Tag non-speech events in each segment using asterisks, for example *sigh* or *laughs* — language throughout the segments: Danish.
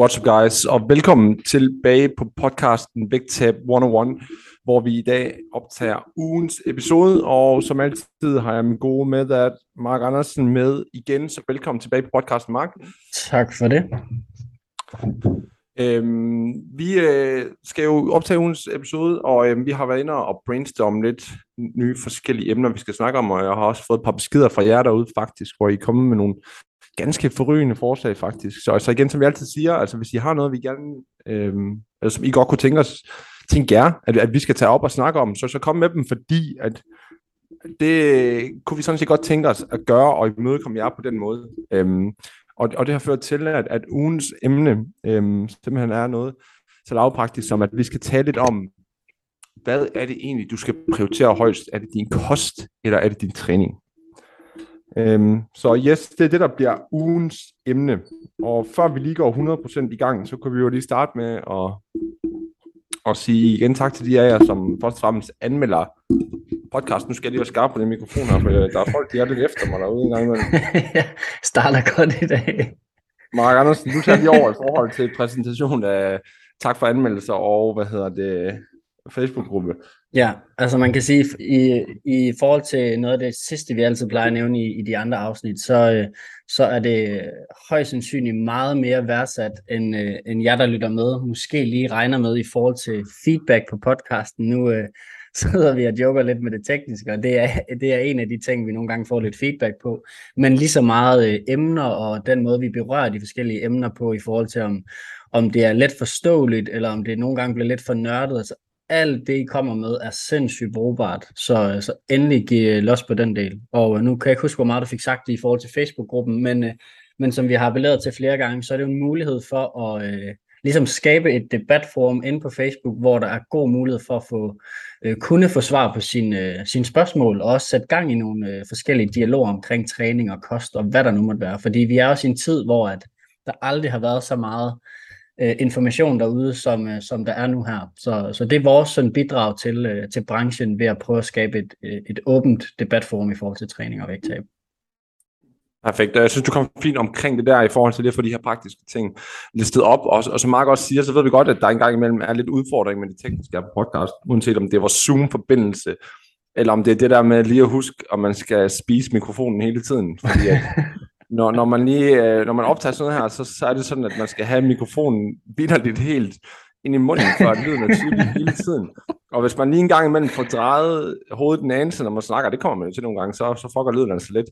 What's up guys, og velkommen tilbage på podcasten Vægtab 101, hvor vi i dag optager ugens episode, og som altid har jeg min gode med, at Mark Andersen med igen, så velkommen tilbage på podcasten, Mark. Tak for det. Øhm, vi øh, skal jo optage ugens episode, og øh, vi har været inde og brainstorme lidt nye forskellige emner, vi skal snakke om, og jeg har også fået et par beskeder fra jer derude faktisk, hvor I er kommet med nogle ganske forrygende forslag faktisk. Så altså igen, som vi altid siger, altså hvis I har noget, vi gerne, øh, eller som I godt kunne tænke os, tænke jer, at, at vi skal tage op og snakke om, så, så kom med dem, fordi at det kunne vi sådan set godt tænke os at gøre, og imødekomme jer på den måde. Øhm, og, og det har ført til, at, at ugens emne øhm, simpelthen er noget så lavpraktisk som, at vi skal tale lidt om, hvad er det egentlig, du skal prioritere højst? Er det din kost, eller er det din træning? Øhm, så yes, det er det, der bliver ugens emne. Og før vi lige går 100% i gang, så kan vi jo lige starte med at, at sige igen tak til de af jer, som først og fremmest anmelder podcast. Nu skal jeg lige være skarp på den mikrofon her, for der er folk, der er lidt efter mig derude en gang imellem. *laughs* starter godt i dag. Mark Andersen, du tager lige over i forhold til præsentation af tak for anmeldelser og, hvad hedder det, Facebook-gruppe. Ja, altså man kan sige, i, i forhold til noget af det sidste, vi altid plejer at nævne i, i de andre afsnit, så, øh, så er det højst sandsynligt meget mere værdsat, end, øh, end jeg, der lytter med, måske lige regner med i forhold til feedback på podcasten. Nu øh, *laughs* sidder vi og joker lidt med det tekniske, og det er, det er en af de ting, vi nogle gange får lidt feedback på. Men lige så meget øh, emner og den måde, vi berører de forskellige emner på i forhold til, om, om det er let forståeligt, eller om det nogle gange bliver lidt for nørdet. Altså alt det, I kommer med, er sindssygt brugbart. Så, øh, så endelig giv øh, los på den del. Og øh, nu kan jeg ikke huske, hvor meget du fik sagt det i forhold til Facebook-gruppen, men, men som vi har appelleret til flere gange, så er det jo en mulighed for at øh, ligesom skabe et debatforum inde på Facebook, hvor der er god mulighed for at få, øh, kunne få svar på sine, øh, sine spørgsmål, og også sætte gang i nogle øh, forskellige dialoger omkring træning og kost, og hvad der nu måtte være. Fordi vi er også i en tid, hvor at der aldrig har været så meget øh, information derude, som, øh, som der er nu her. Så, så det er vores sådan, bidrag til, øh, til branchen ved at prøve at skabe et, øh, et åbent debatforum i forhold til træning og vægttab. Perfekt. Jeg synes, du kom fint omkring det der i forhold til det for de her praktiske ting listet op. Og, og som Mark også siger, så ved vi godt, at der engang imellem er lidt udfordring med det tekniske her podcast, uanset om det er vores Zoom-forbindelse, eller om det er det der med lige at huske, om man skal spise mikrofonen hele tiden. Fordi at, *laughs* når, når, man lige, øh, når man optager sådan noget her, så, så er det sådan, at man skal have mikrofonen lidt helt ind i munden, for at lyden er tydelig hele tiden. Og hvis man lige en gang imellem får drejet hovedet en anelse, når man snakker, det kommer man jo til nogle gange, så, så fucker lyden altså lidt.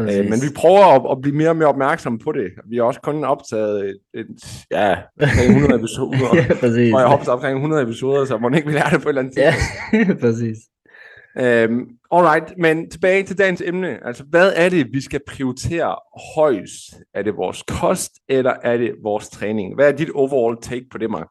Øh, men vi prøver at, at blive mere og mere opmærksomme på det. Vi har også kun optaget et, et ja, 100 episoder. *laughs* ja, præcis. Og jeg har optaget omkring 100 episoder, så må ikke vi lære det på et eller andet tidspunkt. Ja, *laughs* præcis. Øhm, alright, men tilbage til dagens emne. Altså, hvad er det, vi skal prioritere højst? Er det vores kost, eller er det vores træning? Hvad er dit overall take på det, Mark?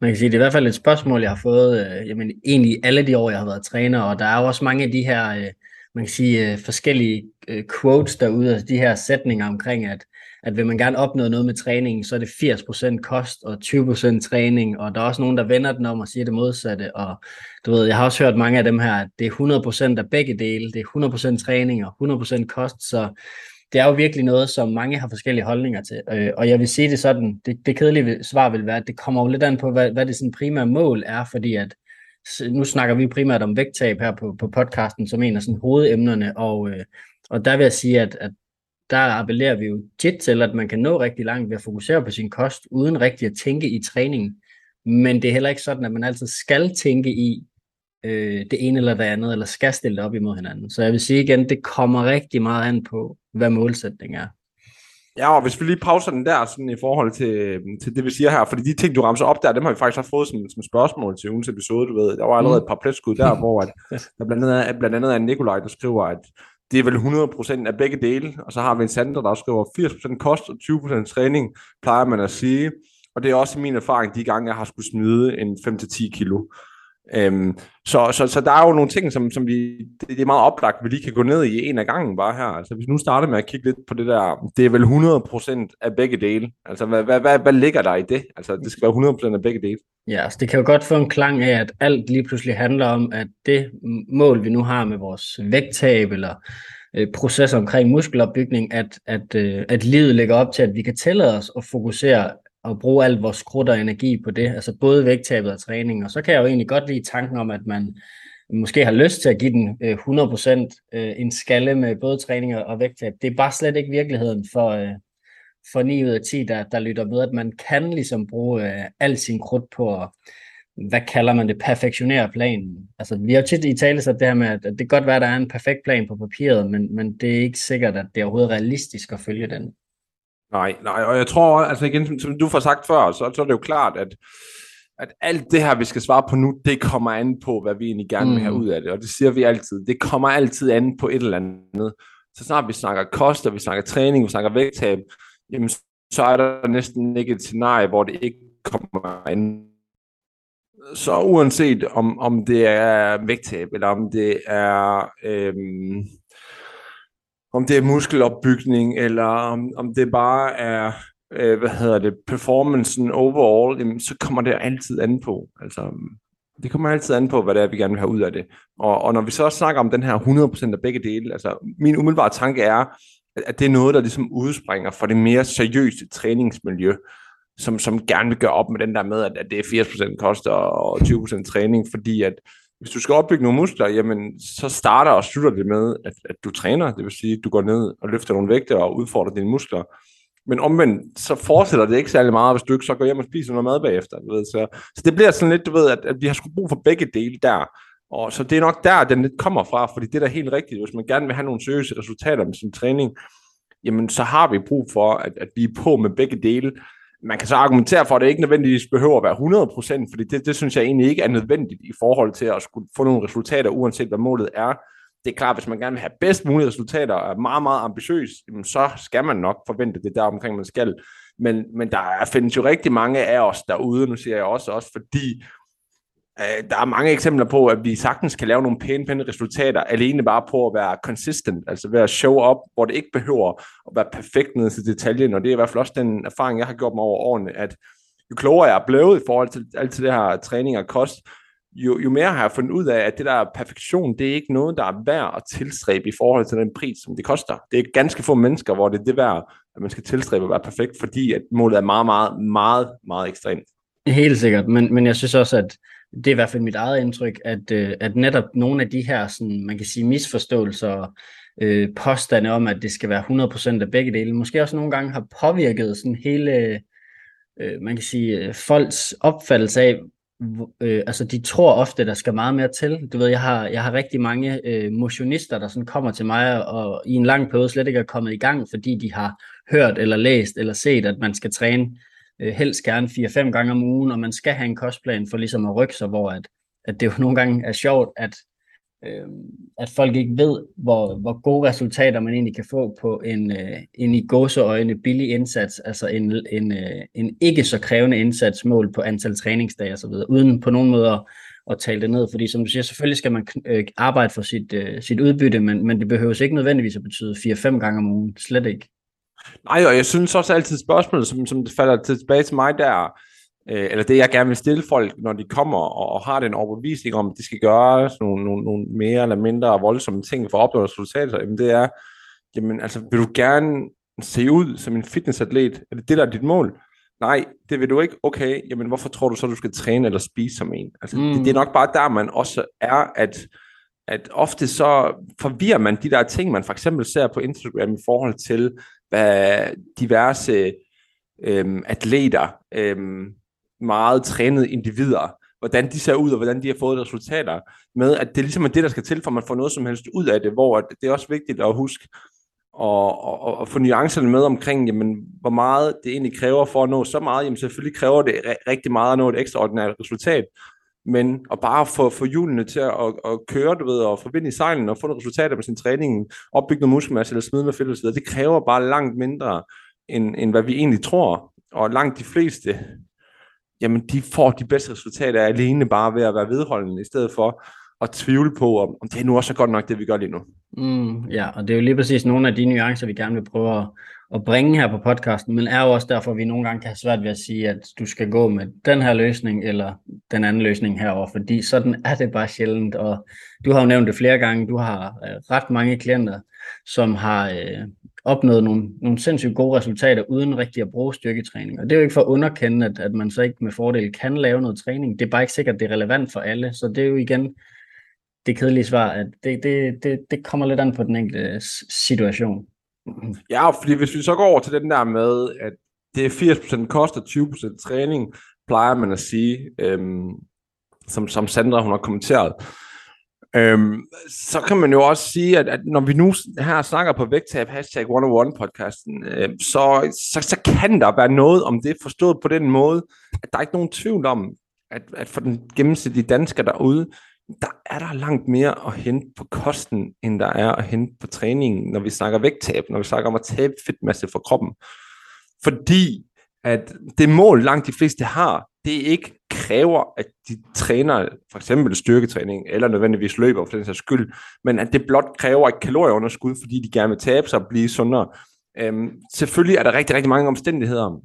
Man kan sige, det er i hvert fald et spørgsmål, jeg har fået øh, jamen, egentlig alle de år, jeg har været træner, og der er jo også mange af de her, øh, man kan sige, øh, forskellige øh, quotes derude, altså de her sætninger omkring, at at vil man gerne opnå noget med træningen, så er det 80% kost og 20% træning, og der er også nogen, der vender den om og siger det modsatte, og du ved, jeg har også hørt mange af dem her, at det er 100% af begge dele, det er 100% træning og 100% kost, så det er jo virkelig noget, som mange har forskellige holdninger til, øh, og jeg vil sige det sådan, det, det kedelige svar vil være, at det kommer jo lidt an på, hvad, hvad det sådan primære mål er, fordi at nu snakker vi primært om vægttab her på, på podcasten, som en af sådan hovedemnerne, og, øh, og der vil jeg sige, at, at der appellerer vi jo tit til, at man kan nå rigtig langt ved at fokusere på sin kost, uden rigtig at tænke i træning. Men det er heller ikke sådan, at man altid skal tænke i øh, det ene eller det andet, eller skal stille det op imod hinanden. Så jeg vil sige igen, det kommer rigtig meget an på, hvad målsætningen er. Ja, og hvis vi lige pauser den der sådan i forhold til, til det, vi siger her, fordi de ting, du ramser op der, dem har vi faktisk også fået som, som spørgsmål til ugens episode, du ved. Der var allerede mm. et par pletskud der, hvor at, der blandt andet, blandt andet er Nikolaj, der skriver, at det er vel 100% af begge dele, og så har vi en Sander, der skriver 80% kost og 20% træning, plejer man at sige. Og det er også min erfaring, de gange, jeg har skulle smide en 5-10 kilo. Øhm, så, så, så der er jo nogle ting, som, som vi, det er meget oplagt, vi lige kan gå ned i en af gangen bare her. Altså hvis vi nu starter med at kigge lidt på det der, det er vel 100% af begge dele. Altså hvad, hvad, hvad, hvad ligger der i det? Altså det skal være 100% af begge dele. Ja, så det kan jo godt få en klang af, at alt lige pludselig handler om, at det mål, vi nu har med vores vægttab eller øh, proces omkring muskelopbygning, at, at, øh, at livet lægger op til, at vi kan tillade os at fokusere og bruge alt vores krudt og energi på det, altså både vægttabet og træning. Og så kan jeg jo egentlig godt lide tanken om, at man måske har lyst til at give den øh, 100% øh, en skalle med både træning og vægttab. Det er bare slet ikke virkeligheden for, øh, for 9 ud af 10, der, der lytter med, at man kan ligesom bruge al sin krudt på at, hvad kalder man det, perfektionere planen. Altså, vi har jo tit i tale så det her med, at det kan godt være, at der er en perfekt plan på papiret, men, men det er ikke sikkert, at det er overhovedet realistisk at følge den. Nej, nej, og jeg tror, altså igen, som, du har sagt før, så, så er det jo klart, at, at alt det her, vi skal svare på nu, det kommer an på, hvad vi egentlig gerne vil have mm. ud af det, og det siger vi altid. Det kommer altid an på et eller andet. Så snart vi snakker kost, og vi snakker træning, vi snakker vægttab, jamen, så er der næsten ikke et scenarie, hvor det ikke kommer an. Så uanset om, om det er vægttab, eller om det er øhm, om det er muskelopbygning, eller om, om det bare er, øh, hvad hedder det, performancen overall, jamen, så kommer det altid an på. Altså, det kommer altid an på, hvad det er, vi gerne vil have ud af det. Og, og når vi så snakker om den her 100% af begge dele, altså min umiddelbare tanke er, at det er noget, der ligesom udspringer fra det mere seriøse træningsmiljø, som, som gerne vil gøre op med den der med, at, at det er 80% kost og 20% træning, fordi at hvis du skal opbygge nogle muskler, jamen, så starter og slutter det med, at, at du træner. Det vil sige, at du går ned og løfter nogle vægte og udfordrer dine muskler. Men omvendt, så fortsætter det ikke særlig meget, hvis du ikke så går hjem og spiser noget mad bagefter. Du ved. Så, så det bliver sådan lidt, du ved, at, at vi har sgu brug for begge dele der. Og så det er nok der, den lidt kommer fra, fordi det er da helt rigtigt. Hvis man gerne vil have nogle seriøse resultater med sin træning, jamen så har vi brug for, at, at vi er på med begge dele man kan så argumentere for, at det ikke nødvendigvis behøver at være 100%, fordi det, det synes jeg egentlig ikke er nødvendigt i forhold til at skulle få nogle resultater, uanset hvad målet er. Det er klart, hvis man gerne vil have bedst mulige resultater og er meget, meget ambitiøs, så skal man nok forvente det der omkring, man skal. Men, men der findes jo rigtig mange af os derude, nu siger jeg også, også fordi Øh, der er mange eksempler på, at vi sagtens kan lave nogle pæne, pæne resultater, alene bare på at være consistent, altså ved at show up, hvor det ikke behøver at være perfekt ned til detaljen, og det er i hvert fald også den erfaring, jeg har gjort mig over årene, at jo klogere jeg er blevet i forhold til alt det her træning og kost, jo, jo mere har jeg fundet ud af, at det der perfektion, det er ikke noget, der er værd at tilstræbe i forhold til den pris, som det koster. Det er ganske få mennesker, hvor det er det værd, at man skal tilstræbe at være perfekt, fordi at målet er meget, meget, meget, meget ekstremt. Helt sikkert, men, men jeg synes også, at det er i hvert fald mit eget indtryk, at, øh, at netop nogle af de her, sådan, man kan sige, misforståelser, øh, påstande om, at det skal være 100% af begge dele, måske også nogle gange har påvirket sådan hele, øh, man kan sige, øh, folks opfattelse af, øh, altså de tror ofte, der skal meget mere til. Du ved, jeg har, jeg har rigtig mange øh, motionister, der sådan kommer til mig og i en lang periode slet ikke er kommet i gang, fordi de har hørt eller læst eller set, at man skal træne øh, helst gerne 4-5 gange om ugen, og man skal have en kostplan for ligesom at rykke sig, hvor at, at det jo nogle gange er sjovt, at, øh, at folk ikke ved, hvor, hvor gode resultater man egentlig kan få på en, øh, en i gåseøjne billig indsats, altså en, en, øh, en ikke så krævende indsatsmål på antal træningsdage osv., uden på nogen måde at, at tale det ned, fordi som du siger, selvfølgelig skal man øh, arbejde for sit, øh, sit udbytte, men, men det behøver ikke nødvendigvis at betyde 4-5 gange om ugen, slet ikke. Nej, og jeg synes også altid spørgsmålet, som, som det falder tilbage til mig der, øh, eller det jeg gerne vil stille folk, når de kommer og, og har den overbevisning om, at de skal gøre sådan nogle, nogle, nogle mere eller mindre voldsomme ting for at opnå resultater, jamen det er, jamen altså, vil du gerne se ud som en fitnessatlet? Er det det, der er dit mål? Nej, det vil du ikke. Okay, jamen hvorfor tror du så, du skal træne eller spise som en? Altså, mm. det, det er nok bare der, man også er, at at ofte så forvirrer man de der ting, man for eksempel ser på Instagram i forhold til, hvad diverse øhm, atleter, øhm, meget trænede individer, hvordan de ser ud, og hvordan de har fået resultater, med at det ligesom er det, der skal til, for at man får noget som helst ud af det, hvor det er også vigtigt at huske, og, og, og få nuancerne med omkring, jamen, hvor meget det egentlig kræver for at nå så meget. Jamen selvfølgelig kræver det rigtig meget at nå et ekstraordinært resultat, men at bare få, få hjulene til at, at, at køre, du ved, og få vind i sejlen og få nogle resultater med sin træning, opbygge noget muskelmasse eller smide noget fedt osv., det kræver bare langt mindre, end, end hvad vi egentlig tror. Og langt de fleste, jamen de får de bedste resultater alene bare ved at være vedholdende, i stedet for at tvivle på, om, om det er nu også godt nok, det vi gør lige nu. Mm, ja, og det er jo lige præcis nogle af de nuancer, vi gerne vil prøve at, at bringe her på podcasten, men er jo også derfor, at vi nogle gange kan have svært ved at sige, at du skal gå med den her løsning, eller den anden løsning herover, fordi sådan er det bare sjældent, og du har jo nævnt det flere gange, du har øh, ret mange klienter, som har øh, opnået nogle, nogle sindssygt gode resultater, uden rigtig at bruge styrketræning, og det er jo ikke for at underkende, at, at man så ikke med fordel kan lave noget træning, det er bare ikke sikkert, at det er relevant for alle, så det er jo igen det kedelige svar, at det, det, det, det kommer lidt an på den enkelte situation. Ja, fordi hvis vi så går over til den der med, at det er 80% kost og 20% træning, plejer man at sige, øhm, som, som Sandra hun har kommenteret. Øhm, så kan man jo også sige, at, at når vi nu her snakker på vægttab, hashtag 101 podcasten, øhm, så, så, så kan der være noget om det forstået på den måde, at der er ikke nogen tvivl om, at, at for den gennemsnitlige dansker derude, der er der langt mere at hente på kosten, end der er at hente på træningen, når vi snakker vægttab, når vi snakker om at tabe fedtmasse fra kroppen. Fordi at det mål, langt de fleste har, det ikke kræver, at de træner for eksempel styrketræning, eller nødvendigvis løber for den sags skyld, men at det blot kræver et kalorieunderskud, fordi de gerne vil tabe sig og blive sundere. Øhm, selvfølgelig er der rigtig, rigtig mange omstændigheder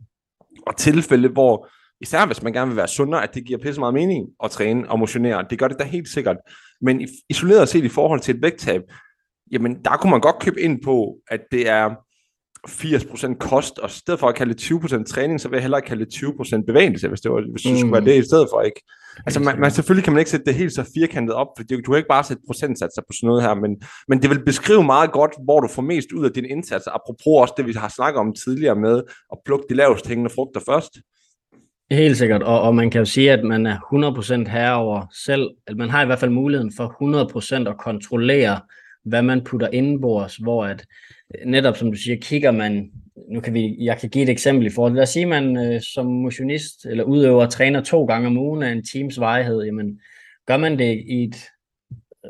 og tilfælde, hvor især hvis man gerne vil være sundere, at det giver pisse meget mening at træne og motionere. Det gør det da helt sikkert. Men isoleret set i forhold til et vægttab, jamen der kunne man godt købe ind på, at det er 80% kost, og i stedet for at kalde det 20% træning, så vil jeg hellere kalde det 20% bevægelse, hvis det, var, hvis det mm. skulle være det i stedet for, ikke? Altså, man, man, selvfølgelig kan man ikke sætte det helt så firkantet op, for du kan ikke bare sætte procentsatser på sådan noget her, men, men det vil beskrive meget godt, hvor du får mest ud af din indsats, apropos også det, vi har snakket om tidligere med at plukke de lavest hængende frugter først. Helt sikkert, og, og man kan jo sige, at man er 100% herover selv, at man har i hvert fald muligheden for 100% at kontrollere, hvad man putter indenbords, hvor at øh, netop som du siger, kigger man, nu kan vi, jeg kan give et eksempel i forhold, lad os sige, man øh, som motionist eller udøver træner to gange om ugen af en teams vejhed, jamen gør man det i et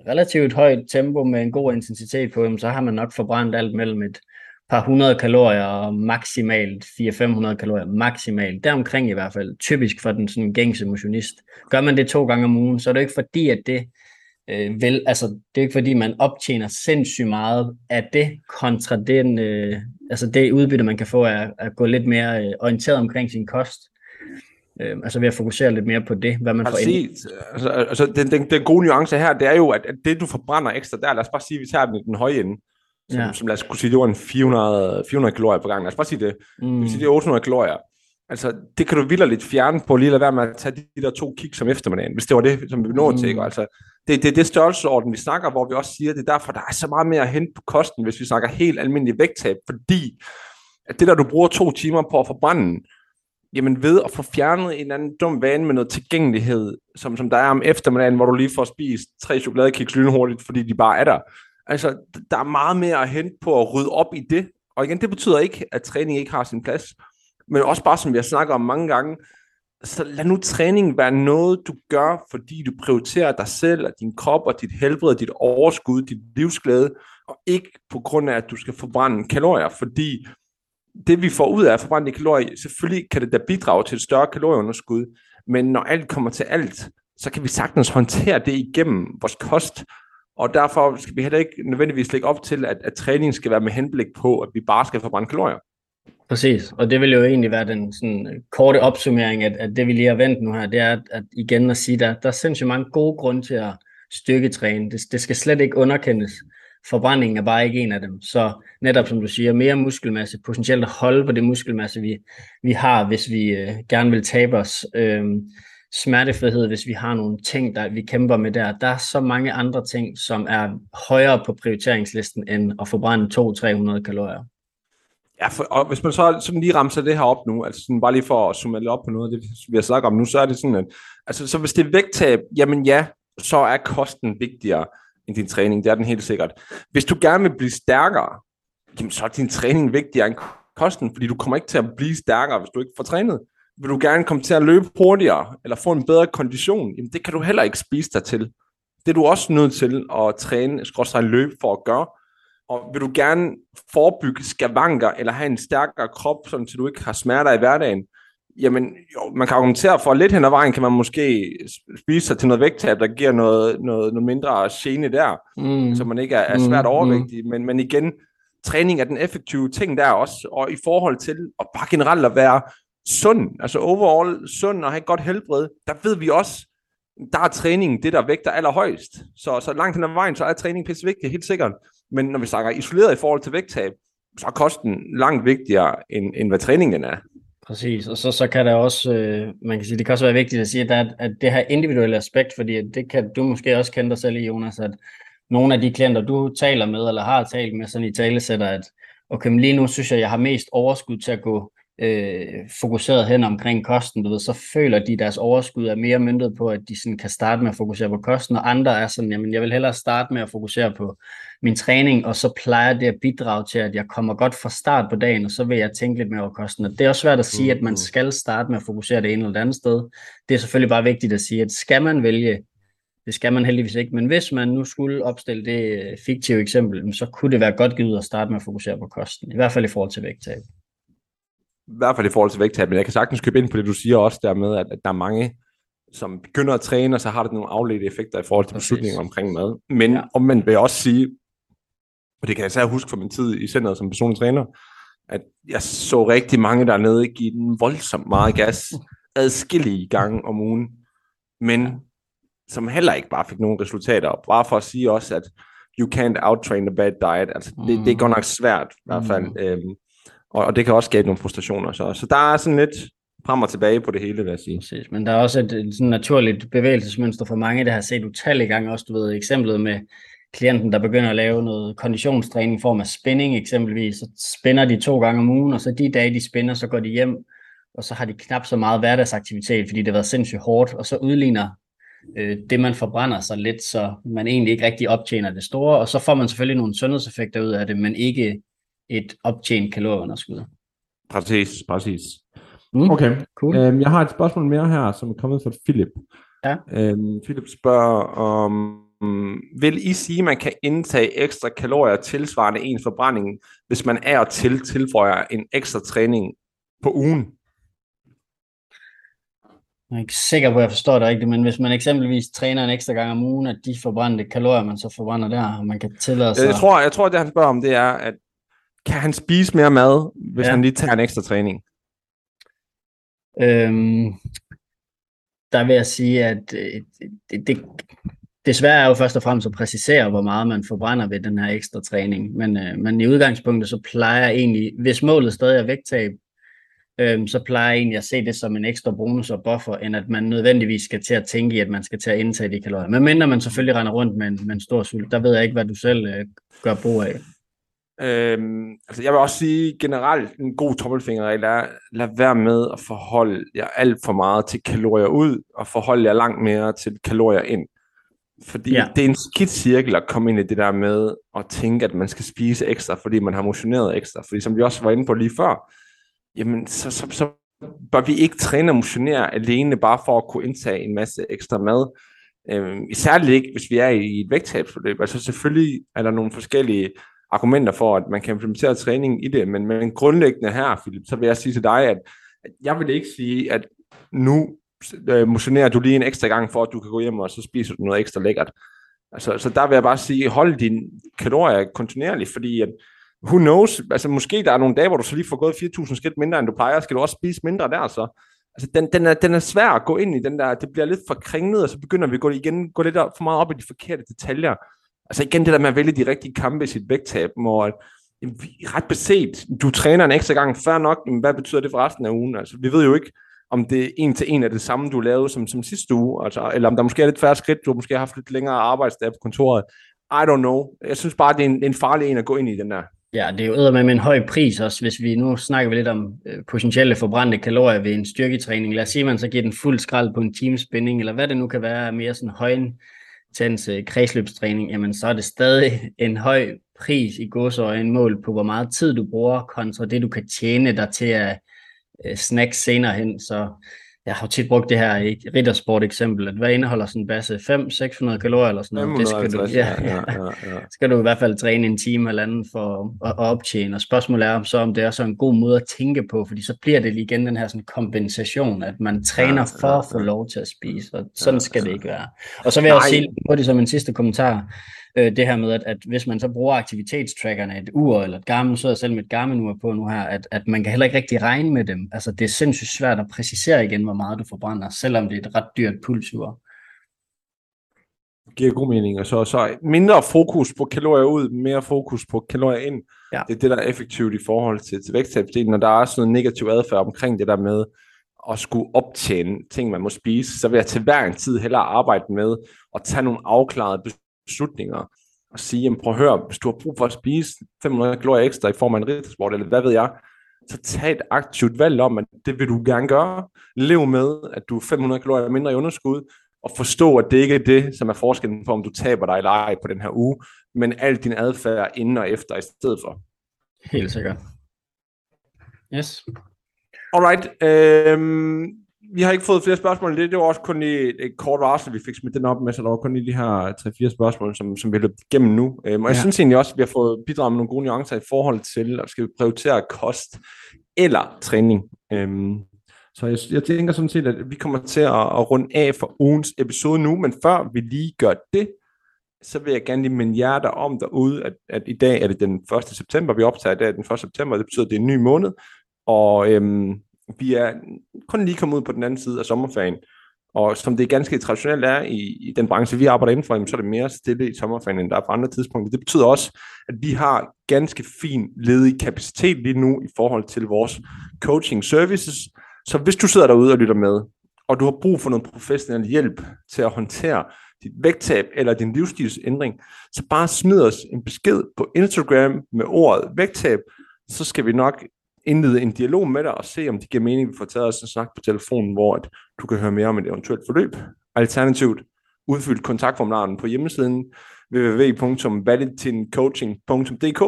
relativt højt tempo med en god intensitet på, jamen, så har man nok forbrændt alt mellem et par hundrede kalorier og maksimalt 400-500 kalorier maksimalt. Deromkring i hvert fald, typisk for den sådan gængse motionist. Gør man det to gange om ugen, så er det ikke fordi, at det øh, vel, altså det er ikke fordi, man optjener sindssygt meget af det, kontra den, øh, altså det udbytte, man kan få af at gå lidt mere øh, orienteret omkring sin kost. Øh, altså ved at fokusere lidt mere på det, hvad man får ind. Altså, altså, altså den, den, den gode nuance her, det er jo, at, at det du forbrænder ekstra der, lad os bare sige, at vi tager den i den høje ende, som, ja. som lad os kunne sige, det var en 400, 400 kalorier på gang. Lad os bare sige det. Mm. Det, sige, det er 800 kalorier. Altså, det kan du vildt lidt fjerne på, lige lade være med at tage de der to kig som eftermiddagen, hvis det var det, som vi nå mm. til. Ikke? Altså, det, det er det størrelsesorden, vi snakker, hvor vi også siger, det er derfor, der er så meget mere at hente på kosten, hvis vi snakker helt almindelig vægttab, fordi at det der, du bruger to timer på at forbrænde, jamen ved at få fjernet en eller anden dum vane med noget tilgængelighed, som, som der er om eftermiddagen, hvor du lige får spist tre chokoladekiks lynhurtigt, fordi de bare er der, Altså, der er meget mere at hente på at rydde op i det. Og igen, det betyder ikke, at træning ikke har sin plads. Men også bare, som vi har snakket om mange gange, så lad nu træning være noget, du gør, fordi du prioriterer dig selv, og din krop, og dit helbred, dit overskud, dit livsglæde, og ikke på grund af, at du skal forbrænde kalorier, fordi det vi får ud af at forbrænde kalorier, selvfølgelig kan det da bidrage til et større kalorieunderskud, men når alt kommer til alt, så kan vi sagtens håndtere det igennem vores kost, og derfor skal vi heller ikke nødvendigvis lægge op til, at, at træningen skal være med henblik på, at vi bare skal forbrænde kalorier. Præcis, og det vil jo egentlig være den sådan, øh, korte opsummering, at, at det vi lige har vendt nu her, det er at, at igen at sige, at der, der er sindssygt mange gode grunde til at styrketræne. Det, det skal slet ikke underkendes. Forbrændingen er bare ikke en af dem. Så netop som du siger, mere muskelmasse, potentielt at holde på det muskelmasse, vi, vi har, hvis vi øh, gerne vil tabe os. Øh, smertefrihed, hvis vi har nogle ting, der vi kæmper med der. Der er så mange andre ting, som er højere på prioriteringslisten, end at forbrænde 200-300 kalorier. Ja, for, og hvis man så sådan lige ramser det her op nu, altså sådan bare lige for at summe lidt op på noget af det, vi har snakket om nu, så er det sådan, at altså, så hvis det er vægttab, jamen ja, så er kosten vigtigere end din træning, det er den helt sikkert. Hvis du gerne vil blive stærkere, jamen så er din træning vigtigere end kosten, fordi du kommer ikke til at blive stærkere, hvis du ikke får trænet vil du gerne komme til at løbe hurtigere, eller få en bedre kondition, jamen det kan du heller ikke spise dig til. Det er du også nødt til at træne, skråstrej løb for at gøre. Og vil du gerne forebygge skavanker, eller have en stærkere krop, sådan, så du ikke har smerter i hverdagen, jamen, jo, man kan argumentere for, at lidt hen ad vejen kan man måske spise sig til noget vægttab, der giver noget, noget, noget mindre gene der, mm. så man ikke er, er svært mm, mm. overvægtig. Mm. Men, men igen, træning er den effektive ting der også, og i forhold til at bare generelt at være sund, altså overall sund og have et godt helbred, der ved vi også, der er træning det, der vægter allerhøjst. Så, så langt hen ad vejen, så er træning pisse vigtigt, helt sikkert. Men når vi snakker isoleret i forhold til vægttab, så er kosten langt vigtigere, end, end hvad træningen er. Præcis, og så, så kan der også, øh, man kan sige, det kan også være vigtigt at sige, at, der er, at det her individuelle aspekt, fordi det kan du måske også kende dig selv i, Jonas, at nogle af de klienter, du taler med, eller har talt med, sådan i talesætter, at okay, men lige nu synes jeg, jeg har mest overskud til at gå øh, fokuseret hen omkring kosten, du ved, så føler de, at deres overskud er mere myndet på, at de sådan kan starte med at fokusere på kosten, og andre er sådan, jamen jeg vil hellere starte med at fokusere på min træning, og så plejer det at bidrage til, at jeg kommer godt fra start på dagen, og så vil jeg tænke lidt mere over kosten. Og det er også svært at sige, at man mm. skal starte med at fokusere det ene eller det andet sted. Det er selvfølgelig bare vigtigt at sige, at skal man vælge det skal man heldigvis ikke, men hvis man nu skulle opstille det øh, fiktive eksempel, så kunne det være godt givet at starte med at fokusere på kosten, i hvert fald i forhold til vægttab. I hvert fald i forhold til vægttab, men jeg kan sagtens købe ind på det, du siger også der med, at, der er mange, som begynder at træne, og så har det nogle afledte effekter i forhold til beslutninger omkring mad. Men ja. om man vil også sige, og det kan jeg især huske fra min tid i centret som personlig træner, at jeg så rigtig mange dernede give den voldsomt meget gas *laughs* adskillige gange om ugen. Men som heller ikke bare fik nogen resultater. Og bare for at sige også, at you can't outtrain a bad diet. Altså, mm. det, det er godt nok svært i hvert fald. Mm. Øhm, og, og det kan også skabe nogle frustrationer. Så, så der er sådan lidt frem og tilbage på det hele, vil jeg sige. Præcis, men der er også et, et sådan naturligt bevægelsesmønster for mange, der har set utallige gange også, du ved, eksemplet med klienten, der begynder at lave noget konditionstræning i form af spænding eksempelvis, så spænder de to gange om ugen, og så de dage, de spænder, så går de hjem, og så har de knap så meget hverdagsaktivitet, fordi det har været sindssygt hårdt, og så udligner øh, det, man forbrænder sig lidt, så man egentlig ikke rigtig optjener det store, og så får man selvfølgelig nogle sundhedseffekter ud af det, men ikke et optjent kalorieunderskud. Præcis, præcis. Mm, okay, cool. Øhm, jeg har et spørgsmål mere her, som er kommet fra Philip. Ja. Øhm, Philip spørger om, vil I sige, at man kan indtage ekstra kalorier tilsvarende en forbrænding, hvis man er til tilføjer en ekstra træning på ugen? Jeg er ikke sikker på, at jeg forstår det rigtigt, men hvis man eksempelvis træner en ekstra gang om ugen, at de forbrændte kalorier, man så forbrænder der, og man kan tillade sig... Jeg tror, jeg tror, det han spørger om, det er, at kan han spise mere mad, hvis ja. han lige tager en ekstra træning? Øhm, der vil jeg sige, at øh, det, det, svære er jo først og fremmest at præcisere, hvor meget man forbrænder ved den her ekstra træning. Men, øh, men i udgangspunktet, så plejer jeg egentlig, hvis målet stadig er vægttab, øhm, så plejer jeg egentlig at se det som en ekstra bonus og buffer, end at man nødvendigvis skal til at tænke i, at man skal til at indtage de kalorier. Men mindre man selvfølgelig render rundt med en, med en stor sult, der ved jeg ikke, hvad du selv øh, gør brug af. Øhm, altså jeg vil også sige generelt en god tommelfingerregel er, lad være med at forholde jer alt for meget til kalorier ud, og forholde jer langt mere til kalorier ind. Fordi ja. det er en skidt cirkel at komme ind i det der med at tænke, at man skal spise ekstra, fordi man har motioneret ekstra. Fordi som vi også var inde på lige før, jamen så, så, så bør vi ikke træne og motionere alene bare for at kunne indtage en masse ekstra mad. Øhm, især ikke, hvis vi er i et vægttabsforløb. Altså selvfølgelig er der nogle forskellige argumenter for, at man kan implementere træning i det, men, men grundlæggende her, Philip, så vil jeg sige til dig, at, at jeg vil ikke sige, at nu øh, motionerer du lige en ekstra gang, for at du kan gå hjem, og så spiser du noget ekstra lækkert. Altså, så der vil jeg bare sige, hold dine kalorier kontinuerligt, fordi at, who knows, altså måske der er nogle dage, hvor du så lige får gået 4.000 skridt mindre, end du plejer, skal du også spise mindre der så? Altså, den, den, er, den er svær at gå ind i, den der, det bliver lidt for kringlet, og så begynder vi at gå, igen, gå lidt for meget op i de forkerte detaljer. Altså igen, det der med at vælge de rigtige kampe i sit vægttab, hvor ret beset, du træner en ekstra gang før nok, men hvad betyder det for resten af ugen? Altså, vi ved jo ikke, om det en til en er det samme, du lavede som, som sidste uge, altså, eller om der måske er lidt færre skridt, du måske har haft lidt længere arbejdsdag på kontoret. I don't know. Jeg synes bare, det er en, en farlig en at gå ind i den der. Ja, det er jo med en høj pris også, hvis vi nu snakker vi lidt om øh, potentielle forbrændte kalorier ved en styrketræning. Lad os sige, at man så giver den fuld skrald på en teamspinning, eller hvad det nu kan være, mere sådan højen højintens øh, kredsløbstræning, jamen så er det stadig en høj pris i godsøjne mål på, hvor meget tid du bruger kontra det, du kan tjene dig til at øh, senere hen, så jeg har jo tit brugt det her i riddersport eksempel, at hvad indeholder sådan en basse? 500-600 kalorier eller sådan noget? Det skal du, *laughs* ja, ja, ja, ja. skal du i hvert fald træne en time eller anden for at, at optjene. Og spørgsmålet er så, om det er så en god måde at tænke på, fordi så bliver det igen den her sådan kompensation, at man træner for at få lov til at spise, og sådan skal det ikke være. Og så vil jeg også sige på det som en sidste kommentar, øh, det her med, at, at hvis man så bruger aktivitetstrackerne, et ur eller et gammel, så er jeg selv med et Garmin-ur på nu her, at, at man kan heller ikke rigtig regne med dem. Altså det er sindssygt svært at præcisere igen, hvor meget du forbrænder, selvom det er et ret dyrt pulsur. Giver god mening, og så, så mindre fokus på kalorier ud, mere fokus på kalorier ind. Ja. Det er det, der er effektivt i forhold til, til vægttabsdelen, når der er sådan noget negativ adfærd omkring det der med at skulle optjene ting, man må spise, så vil jeg til hver en tid hellere arbejde med at tage nogle afklarede beslutninger og sige, jamen prøv at høre, hvis du har brug for at spise 500 kalorier ekstra i form af en riddersport, eller hvad ved jeg, så tag et aktivt valg om, at det vil du gerne gøre. Lev med, at du er 500 kalorier mindre i underskud, og forstå, at det ikke er det, som er forskellen på, om du taber dig eller ej på den her uge, men alt din adfærd inden og efter i stedet for. Helt sikkert. Yes. Alright. Øhm, vi har ikke fået flere spørgsmål. Det, det var også kun lige et kort varsel, vi fik smidt den op med, så der var kun lige de her 3-4 spørgsmål, som, som vi løbet igennem nu. Øhm, og jeg ja. synes egentlig også, at vi har fået bidraget med nogle gode nuancer i forhold til, at skal vi prioritere kost eller træning. Øhm, så jeg, jeg tænker sådan set, at vi kommer til at, at runde af for ugens episode nu, men før vi lige gør det, så vil jeg gerne lige minde jer der om derude, at, at i dag er det den 1. september, vi optager i dag den 1. september, det betyder, at det er en ny måned, og øhm, vi er kun lige kommet ud på den anden side af sommerferien, og som det ganske traditionelt er i, i den branche, vi arbejder indenfor, så er det mere stille i sommerferien, end der er på andre tidspunkter. Det betyder også, at vi har ganske fin ledig kapacitet lige nu i forhold til vores coaching services. Så hvis du sidder derude og lytter med, og du har brug for noget professionel hjælp til at håndtere dit vægttab eller din livsstilsændring, så bare smid os en besked på Instagram med ordet vægttab, så skal vi nok indlede en dialog med dig og se, om det giver mening, at vi får taget os en snak på telefonen, hvor at du kan høre mere om et eventuelt forløb. Alternativt, udfyld kontaktformularen på hjemmesiden www.valentincoaching.dk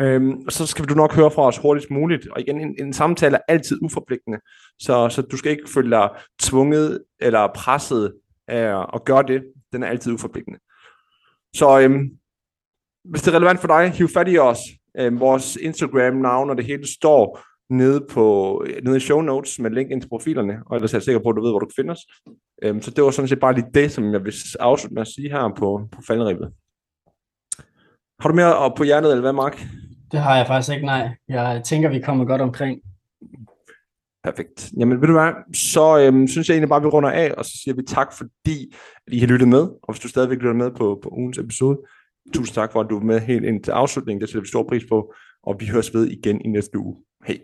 øhm, og så skal du nok høre fra os hurtigst muligt. Og igen, en, en samtale er altid uforpligtende, så, så du skal ikke føle dig tvunget eller presset af at gøre det. Den er altid uforpligtende. Så øhm, hvis det er relevant for dig, hiv fat i os. Øh, vores Instagram-navn og det hele står nede, på, nede i show notes med link ind til profilerne, og ellers er jeg sikker på, at du ved, hvor du kan finde os. Øh, så det var sådan set bare lige det, som jeg vil afslutte med at sige her på, på faldribet. Har du mere på hjertet, eller hvad, Mark? Det har jeg faktisk ikke, nej. Jeg tænker, vi kommer godt omkring. Perfekt. Jamen ved du hvad, så øhm, synes jeg egentlig bare, at vi runder af, og så siger vi tak, fordi at I har lyttet med. Og hvis du stadigvæk lytter med på, på ugens episode, Tusind tak for, at du er med helt ind til afslutningen. Det sætter vi stor pris på, og vi høres ved igen i næste uge. Hej.